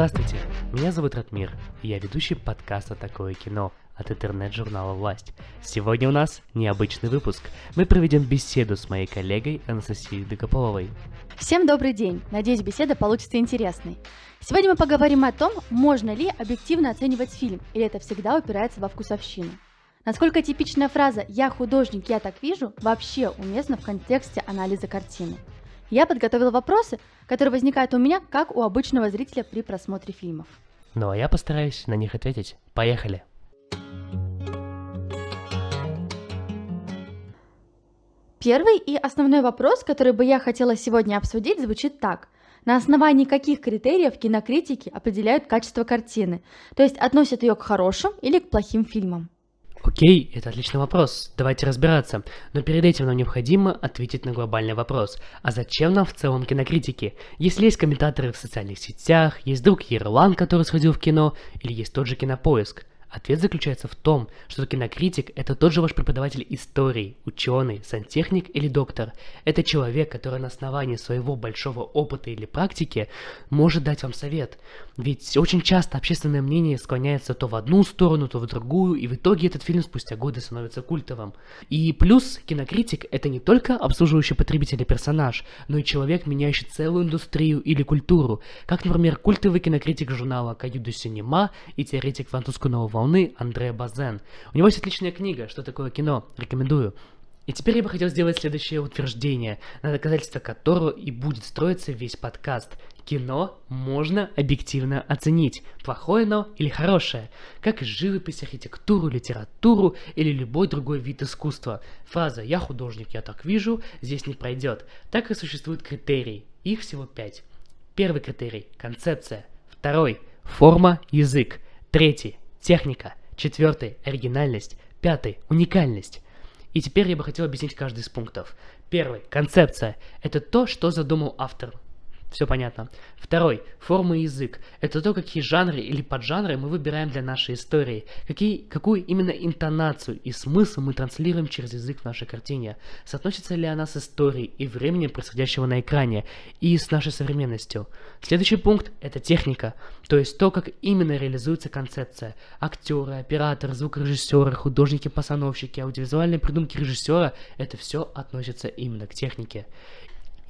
Здравствуйте, меня зовут Ратмир, и я ведущий подкаста «Такое кино» от интернет-журнала «Власть». Сегодня у нас необычный выпуск. Мы проведем беседу с моей коллегой Анастасией Докополовой. Всем добрый день! Надеюсь, беседа получится интересной. Сегодня мы поговорим о том, можно ли объективно оценивать фильм, или это всегда упирается во вкусовщину. Насколько типичная фраза «я художник, я так вижу» вообще уместна в контексте анализа картины. Я подготовила вопросы, которые возникают у меня, как у обычного зрителя при просмотре фильмов. Ну а я постараюсь на них ответить. Поехали! Первый и основной вопрос, который бы я хотела сегодня обсудить, звучит так. На основании каких критериев кинокритики определяют качество картины, то есть относят ее к хорошим или к плохим фильмам? Окей, это отличный вопрос. Давайте разбираться. Но перед этим нам необходимо ответить на глобальный вопрос. А зачем нам в целом кинокритики? Если есть комментаторы в социальных сетях, есть друг Ерлан, который сходил в кино, или есть тот же кинопоиск, Ответ заключается в том, что кинокритик – это тот же ваш преподаватель истории, ученый, сантехник или доктор. Это человек, который на основании своего большого опыта или практики может дать вам совет. Ведь очень часто общественное мнение склоняется то в одну сторону, то в другую, и в итоге этот фильм спустя годы становится культовым. И плюс кинокритик – это не только обслуживающий потребителя персонаж, но и человек, меняющий целую индустрию или культуру, как, например, культовый кинокритик журнала «Каюду Синема» и теоретик французского нового волны Андреа Базен. У него есть отличная книга «Что такое кино?» Рекомендую. И теперь я бы хотел сделать следующее утверждение, на доказательство которого и будет строиться весь подкаст. Кино можно объективно оценить, плохое оно или хорошее, как и живопись, архитектуру, литературу или любой другой вид искусства. Фраза «я художник, я так вижу» здесь не пройдет. Так и существуют критерии, их всего пять. Первый критерий – концепция. Второй – форма, язык. Третий техника. Четвертый – оригинальность. Пятый – уникальность. И теперь я бы хотел объяснить каждый из пунктов. Первый – концепция. Это то, что задумал автор все понятно. Второй. Форма и язык. Это то, какие жанры или поджанры мы выбираем для нашей истории. Какие, какую именно интонацию и смысл мы транслируем через язык в нашей картине. Соотносится ли она с историей и временем происходящего на экране и с нашей современностью. Следующий пункт – это техника. То есть то, как именно реализуется концепция. Актеры, операторы, звукорежиссеры, художники-постановщики, аудиовизуальные придумки режиссера – это все относится именно к технике.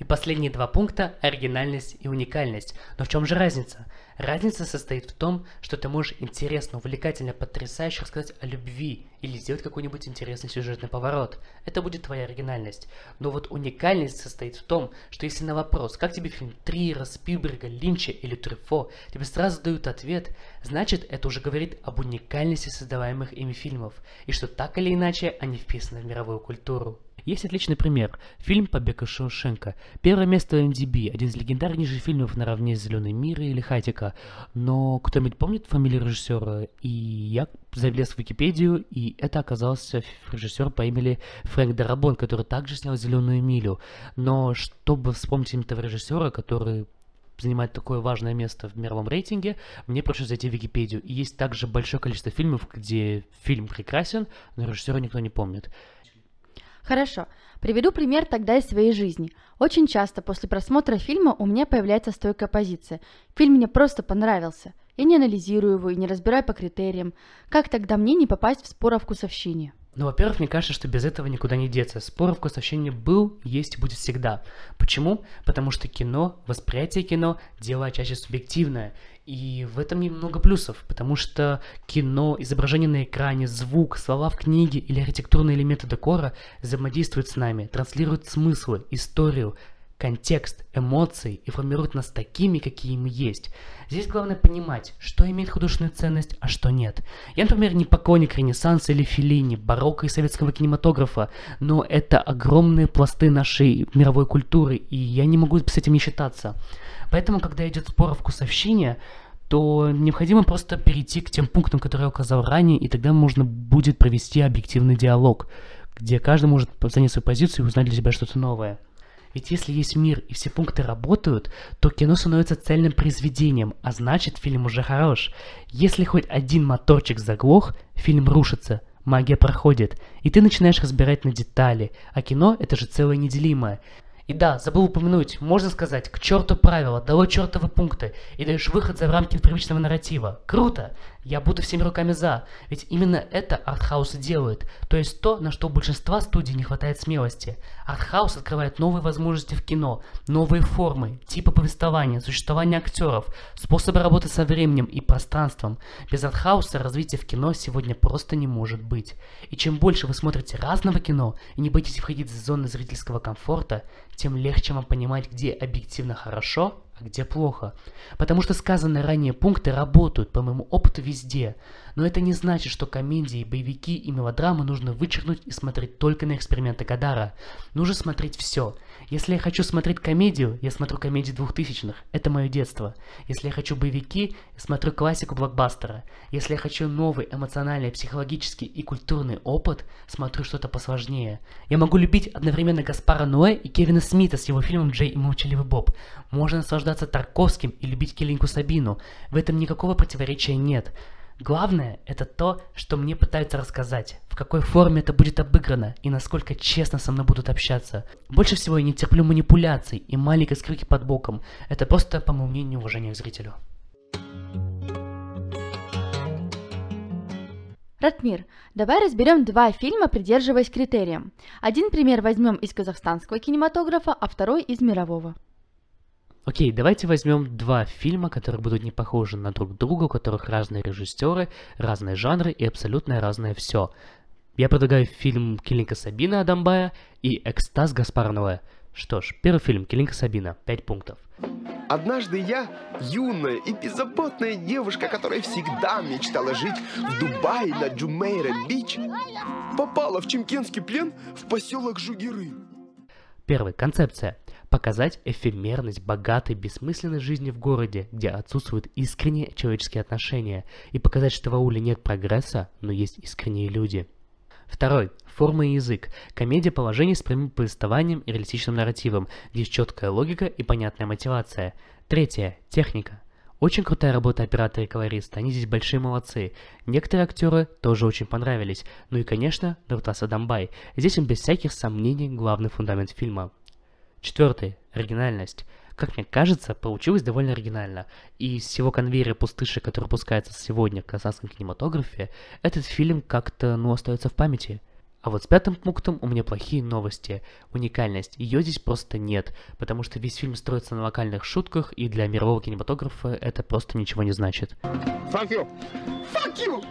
И последние два пункта – оригинальность и уникальность. Но в чем же разница? Разница состоит в том, что ты можешь интересно, увлекательно, потрясающе рассказать о любви или сделать какой-нибудь интересный сюжетный поворот. Это будет твоя оригинальность. Но вот уникальность состоит в том, что если на вопрос, как тебе фильм Триера, Спилберга, Линча или Трюфо, тебе сразу дают ответ, значит это уже говорит об уникальности создаваемых ими фильмов, и что так или иначе они вписаны в мировую культуру. Есть отличный пример. Фильм «Побег из Шоушенка». Первое место в MDB, один из легендарнейших фильмов наравне с «Зеленый мир» или «Хатика». Но кто-нибудь помнит фамилию режиссера? И я залез в Википедию, и это оказался режиссер по имени Фрэнк Дарабон, который также снял «Зеленую милю». Но чтобы вспомнить этого режиссера, который занимает такое важное место в мировом рейтинге, мне проще зайти в Википедию. И есть также большое количество фильмов, где фильм прекрасен, но режиссера никто не помнит. Хорошо. Приведу пример тогда из своей жизни. Очень часто после просмотра фильма у меня появляется стойкая позиция. Фильм мне просто понравился. Я не анализирую его и не разбираю по критериям. Как тогда мне не попасть в спор о вкусовщине? Ну, во-первых, мне кажется, что без этого никуда не деться. Спор о вкусовщине был, есть и будет всегда. Почему? Потому что кино, восприятие кино – дело чаще субъективное. И в этом немного плюсов, потому что кино, изображение на экране, звук, слова в книге или архитектурные элементы декора взаимодействуют с нами, транслируют смыслы, историю, контекст, эмоции и формируют нас такими, какие мы есть. Здесь главное понимать, что имеет художественную ценность, а что нет. Я, например, не поклонник Ренессанса или Филини, барокко и советского кинематографа, но это огромные пласты нашей мировой культуры, и я не могу с этим не считаться. Поэтому, когда идет спор о вкусовщине, то необходимо просто перейти к тем пунктам, которые я указал ранее, и тогда можно будет провести объективный диалог, где каждый может занять свою позицию и узнать для себя что-то новое. Ведь если есть мир и все пункты работают, то кино становится цельным произведением, а значит фильм уже хорош. Если хоть один моторчик заглох, фильм рушится, магия проходит, и ты начинаешь разбирать на детали, а кино это же целое неделимое. И да, забыл упомянуть, можно сказать, к черту правила, дало чертовы пункты, и даешь выход за рамки привычного нарратива. Круто! Я буду всеми руками за, ведь именно это артхаусы делают, то есть то, на что у большинства студий не хватает смелости. Артхаус открывает новые возможности в кино, новые формы, типы повествования, существования актеров, способы работы со временем и пространством. Без артхауса развитие в кино сегодня просто не может быть. И чем больше вы смотрите разного кино и не боитесь входить в зоны зрительского комфорта, тем легче вам понимать, где объективно хорошо, а где плохо. Потому что сказанные ранее пункты работают, по моему опыту, везде. Но это не значит, что комедии, боевики и мелодрамы нужно вычеркнуть и смотреть только на эксперименты Кадара. Нужно смотреть все. Если я хочу смотреть комедию, я смотрю комедии двухтысячных. Это мое детство. Если я хочу боевики, я смотрю классику блокбастера. Если я хочу новый эмоциональный, психологический и культурный опыт, смотрю что-то посложнее. Я могу любить одновременно Гаспара Ноэ и Кевина Смита с его фильмом «Джей и молчаливый Боб». Можно наслаждаться Тарковским и любить Келинку Сабину. В этом никакого противоречия нет. Главное – это то, что мне пытаются рассказать, в какой форме это будет обыграно и насколько честно со мной будут общаться. Больше всего я не терплю манипуляций и маленькой скрытки под боком. Это просто, по моему мнению, уважение к зрителю. Ратмир, давай разберем два фильма, придерживаясь критериям. Один пример возьмем из казахстанского кинематографа, а второй из мирового. Окей, давайте возьмем два фильма, которые будут не похожи на друг друга, у которых разные режиссеры, разные жанры и абсолютно разное все. Я предлагаю фильм Килинка Сабина Адамбая и Экстаз Гаспар Ноэ. Что ж, первый фильм Келинка Сабина, 5 пунктов. Однажды я, юная и беззаботная девушка, которая всегда мечтала жить в Дубае на Джумейра-Бич, попала в чимкентский плен в поселок Жугиры. Первый. Концепция. Показать эфемерность богатой, бессмысленной жизни в городе, где отсутствуют искренние человеческие отношения, и показать, что в ауле нет прогресса, но есть искренние люди. Второй. Форма и язык. Комедия положений с прямым повествованием и реалистичным нарративом, где есть четкая логика и понятная мотивация. Третье. Техника. Очень крутая работа оператора и колориста, они здесь большие молодцы. Некоторые актеры тоже очень понравились. Ну и, конечно, Нуртас Адамбай. Здесь он без всяких сомнений главный фундамент фильма. Четвертый. Оригинальность. Как мне кажется, получилось довольно оригинально. И из всего конвейера пустыши, который пускается сегодня в казахском кинематографе, этот фильм как-то, ну, остается в памяти. А вот с пятым пунктом у меня плохие новости. Уникальность. Ее здесь просто нет, потому что весь фильм строится на локальных шутках, и для мирового кинематографа это просто ничего не значит. Fuck you! Fuck you!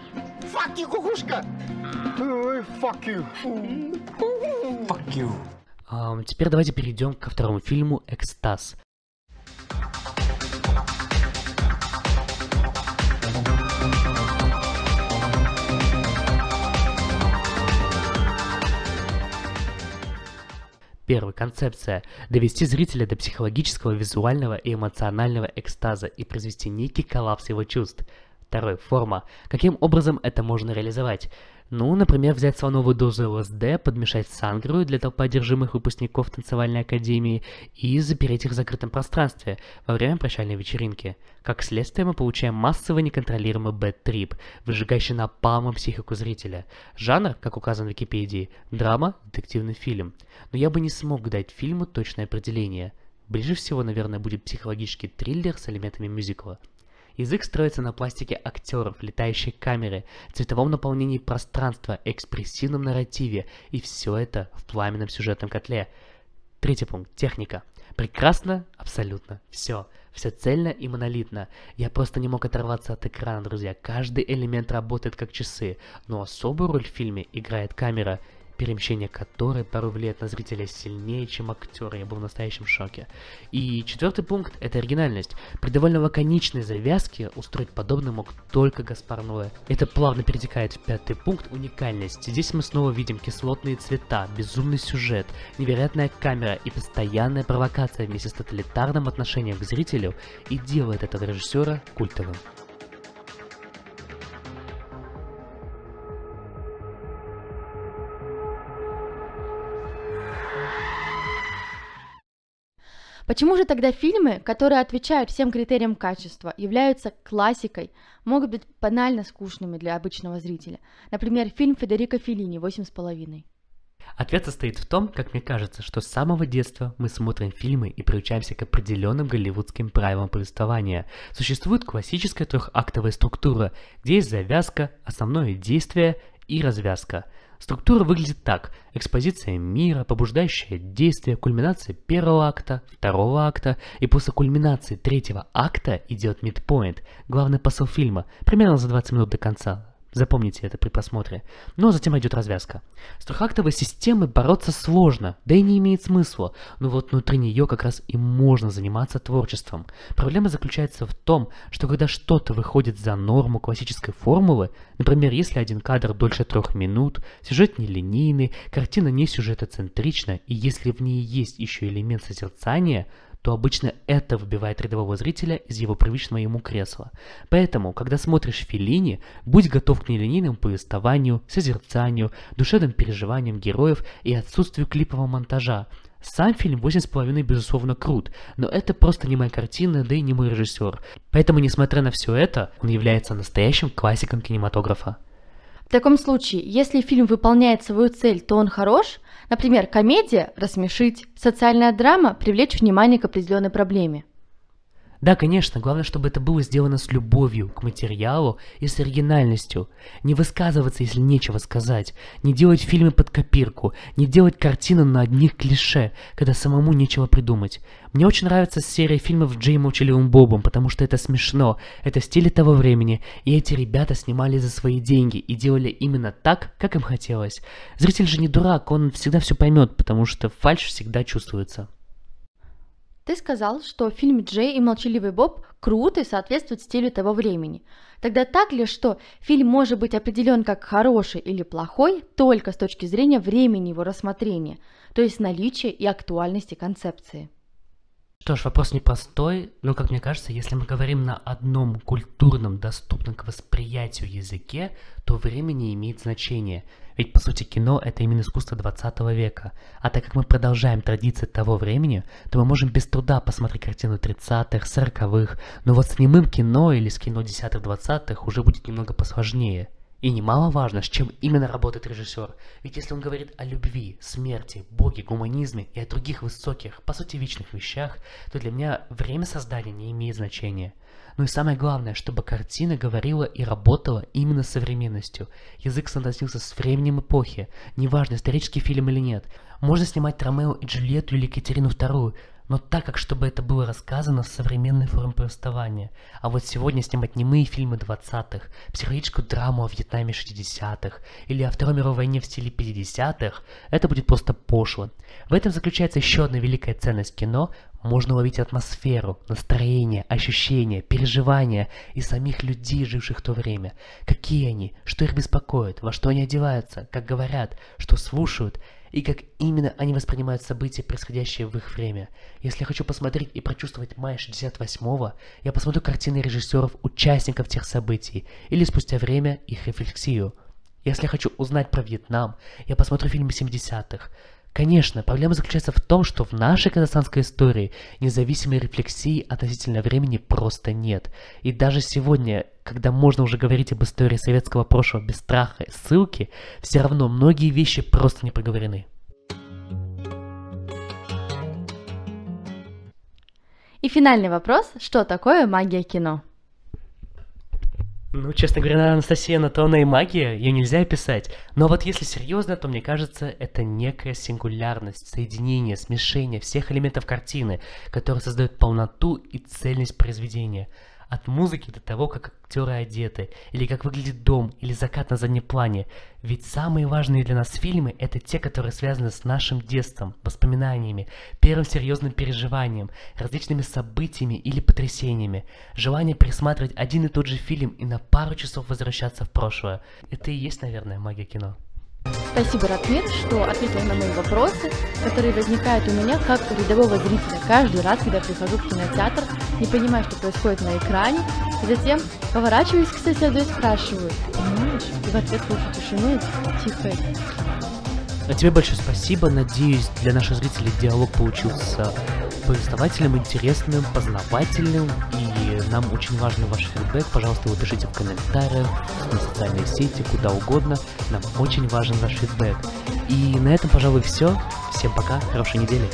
Fuck you, кукушка! Fuck you! Fuck you. Теперь давайте перейдем ко второму фильму «Экстаз». Первый. Концепция. Довести зрителя до психологического, визуального и эмоционального экстаза и произвести некий коллапс его чувств. Второй. Форма. Каким образом это можно реализовать? Ну, например, взять слоновую дозу ЛСД, подмешать сангрию для толпы одержимых выпускников танцевальной академии и запереть их в закрытом пространстве во время прощальной вечеринки. Как следствие мы получаем массовый неконтролируемый бэт-трип, выжигающий напалмом психику зрителя. Жанр, как указан в Википедии, драма, детективный фильм. Но я бы не смог дать фильму точное определение. Ближе всего, наверное, будет психологический триллер с элементами мюзикла. Язык строится на пластике актеров, летающей камеры, цветовом наполнении пространства, экспрессивном нарративе, и все это в пламенном сюжетном котле. Третий пункт. Техника. Прекрасно, абсолютно. Все. Все цельно и монолитно. Я просто не мог оторваться от экрана, друзья. Каждый элемент работает как часы, но особую роль в фильме играет камера перемещение которой порой влияет на зрителя сильнее, чем актер. Я был в настоящем шоке. И четвертый пункт — это оригинальность. При довольно лаконичной завязке устроить подобное мог только Гаспар Ноэ. Это плавно перетекает в пятый пункт — уникальность. Здесь мы снова видим кислотные цвета, безумный сюжет, невероятная камера и постоянная провокация вместе с тоталитарным отношением к зрителю и делает этого режиссера культовым. Почему же тогда фильмы, которые отвечают всем критериям качества, являются классикой, могут быть банально скучными для обычного зрителя? Например, фильм Федерико Феллини «Восемь с половиной». Ответ состоит в том, как мне кажется, что с самого детства мы смотрим фильмы и приучаемся к определенным голливудским правилам повествования. Существует классическая трехактовая структура, где есть завязка, основное действие и развязка. Структура выглядит так. Экспозиция мира, побуждающее действие, кульминация первого акта, второго акта, и после кульминации третьего акта идет мидпоинт, главный посыл фильма, примерно за 20 минут до конца. Запомните это при просмотре. Но затем идет развязка. С трехактовой системой бороться сложно, да и не имеет смысла, но вот внутри нее как раз и можно заниматься творчеством. Проблема заключается в том, что когда что-то выходит за норму классической формулы, например, если один кадр дольше трех минут, сюжет нелинейный, картина не сюжетоцентрична, и если в ней есть еще элемент созерцания, то обычно это выбивает рядового зрителя из его привычного ему кресла. Поэтому, когда смотришь Филини, будь готов к нелинейному повествованию, созерцанию, душевным переживаниям героев и отсутствию клипового монтажа. Сам фильм 8,5 безусловно крут, но это просто не моя картина, да и не мой режиссер. Поэтому, несмотря на все это, он является настоящим классиком кинематографа. В таком случае, если фильм выполняет свою цель, то он хорош, Например, комедия – рассмешить, социальная драма – привлечь внимание к определенной проблеме. Да, конечно, главное, чтобы это было сделано с любовью к материалу и с оригинальностью. Не высказываться, если нечего сказать. Не делать фильмы под копирку. Не делать картину на одних клише, когда самому нечего придумать. Мне очень нравится серия фильмов Джей Молчаливым Бобом, потому что это смешно. Это в стиле того времени. И эти ребята снимали за свои деньги и делали именно так, как им хотелось. Зритель же не дурак, он всегда все поймет, потому что фальш всегда чувствуется. Ты сказал, что фильм «Джей и молчаливый Боб» крут и соответствует стилю того времени. Тогда так ли, что фильм может быть определен как хороший или плохой только с точки зрения времени его рассмотрения, то есть наличия и актуальности концепции? Что ж, вопрос непростой, но, как мне кажется, если мы говорим на одном культурном, доступном к восприятию языке, то время не имеет значения. Ведь, по сути, кино — это именно искусство 20 века. А так как мы продолжаем традиции того времени, то мы можем без труда посмотреть картину 30-х, 40-х, но вот с немым кино или с кино 10-х, 20-х уже будет немного посложнее — и немаловажно, с чем именно работает режиссер. Ведь если он говорит о любви, смерти, боге, гуманизме и о других высоких, по сути вечных вещах, то для меня время создания не имеет значения. Ну и самое главное, чтобы картина говорила и работала именно с современностью. Язык соотносился с временем эпохи, неважно, исторический фильм или нет. Можно снимать Ромео и Джульетту или Екатерину II, но так как, чтобы это было рассказано в современной форме повествования. А вот сегодня снимать немые фильмы 20-х, психологическую драму о Вьетнаме 60-х или о Второй мировой войне в стиле 50-х, это будет просто пошло. В этом заключается еще одна великая ценность кино, можно уловить атмосферу, настроение, ощущения, переживания и самих людей, живших в то время. Какие они, что их беспокоит, во что они одеваются, как говорят, что слушают – и как именно они воспринимают события, происходящие в их время. Если я хочу посмотреть и прочувствовать мая 68-го, я посмотрю картины режиссеров, участников тех событий, или спустя время их рефлексию. Если я хочу узнать про Вьетнам, я посмотрю фильмы 70-х. Конечно, проблема заключается в том, что в нашей казахстанской истории независимой рефлексии относительно времени просто нет. И даже сегодня, когда можно уже говорить об истории советского прошлого без страха и ссылки, все равно многие вещи просто не проговорены. И финальный вопрос, что такое магия кино? Ну, честно говоря, Анастасия Анатона и магия, ее нельзя описать. Но вот если серьезно, то мне кажется, это некая сингулярность, соединение, смешение всех элементов картины, которые создают полноту и цельность произведения. От музыки до того, как актеры одеты, или как выглядит дом, или закат на заднем плане. Ведь самые важные для нас фильмы — это те, которые связаны с нашим детством, воспоминаниями, первым серьезным переживанием, различными событиями или потрясениями. Желание пересматривать один и тот же фильм и на пару часов возвращаться в прошлое. Это и есть, наверное, магия кино. Спасибо, Ратмир, что ответил на мои вопросы, которые возникают у меня как у рядового зрителя каждый раз, когда прихожу в кинотеатр, не понимаю, что происходит на экране, и затем поворачиваюсь к соседу и спрашиваю, понимаешь? И в ответ слышу тишину и тихое а тебе большое спасибо. Надеюсь, для наших зрителей диалог получился повествовательным, интересным, познавательным. И нам очень важен ваш фидбэк. Пожалуйста, его пишите в комментариях, на социальные сети, куда угодно. Нам очень важен ваш фидбэк. И на этом, пожалуй, все. Всем пока, хорошей недели.